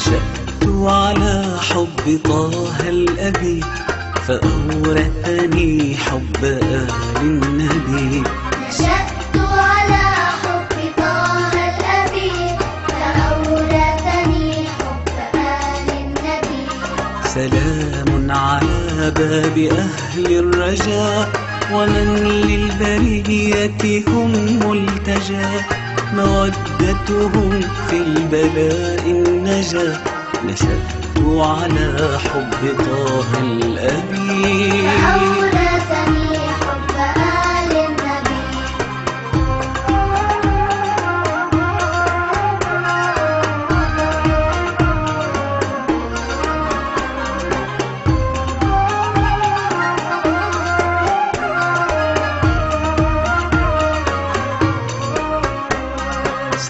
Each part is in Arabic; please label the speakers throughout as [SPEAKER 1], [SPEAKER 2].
[SPEAKER 1] نشأت على حب طه الأبي فأورثني حب آل النبي.
[SPEAKER 2] نشأت على حب طه الأبي فأورثني حب آل النبي.
[SPEAKER 1] سلام على باب أهل الرجاء ومن للبرية هم ملتجى. مودتهم في البلاء النجا نشأت على حب طه الأبي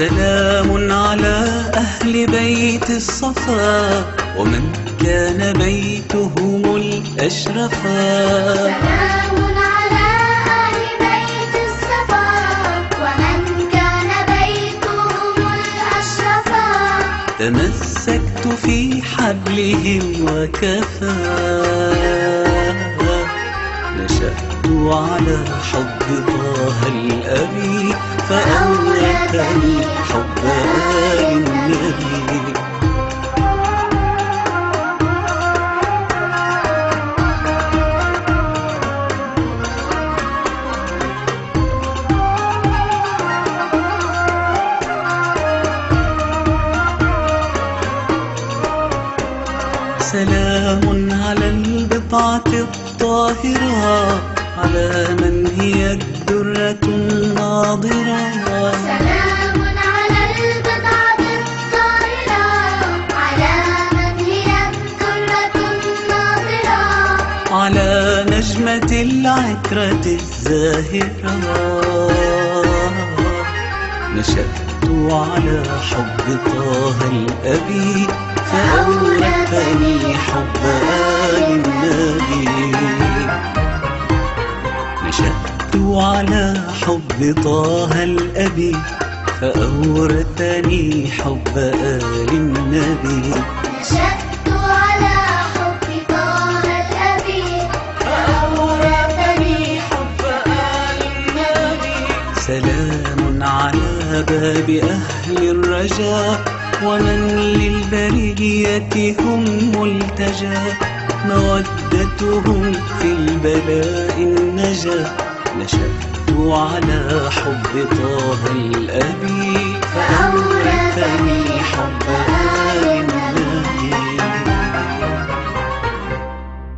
[SPEAKER 1] سلام على أهل بيت الصفا ومن كان بيتهم الأشرفا.
[SPEAKER 2] سلام على أهل بيت الصفا ومن كان بيتهم الأشرفا.
[SPEAKER 1] تمسكت في حبلهم وكفى نشأت على حب طه الأبي فأورثني حب آل النبي. البضعة الطاهرة على من هي الدرة الناضرة
[SPEAKER 2] سلام على البضعة الطاهرة على من هي الدرة الناظرة.
[SPEAKER 1] على نجمة العترة الزاهرة. نشأت على حب طه الأبي. فأورثني حب آل النبي. نشأت على حب طه الأبي فأورثني حب آل النبي.
[SPEAKER 2] نشأت على حب طه الأبي فأورثني
[SPEAKER 1] حب آل النبي. سلام على باب أهل الرجاء. ومن للبرية هم ملتجى مودتهم في البلاء النجا. نشأت على حب طه الأبي.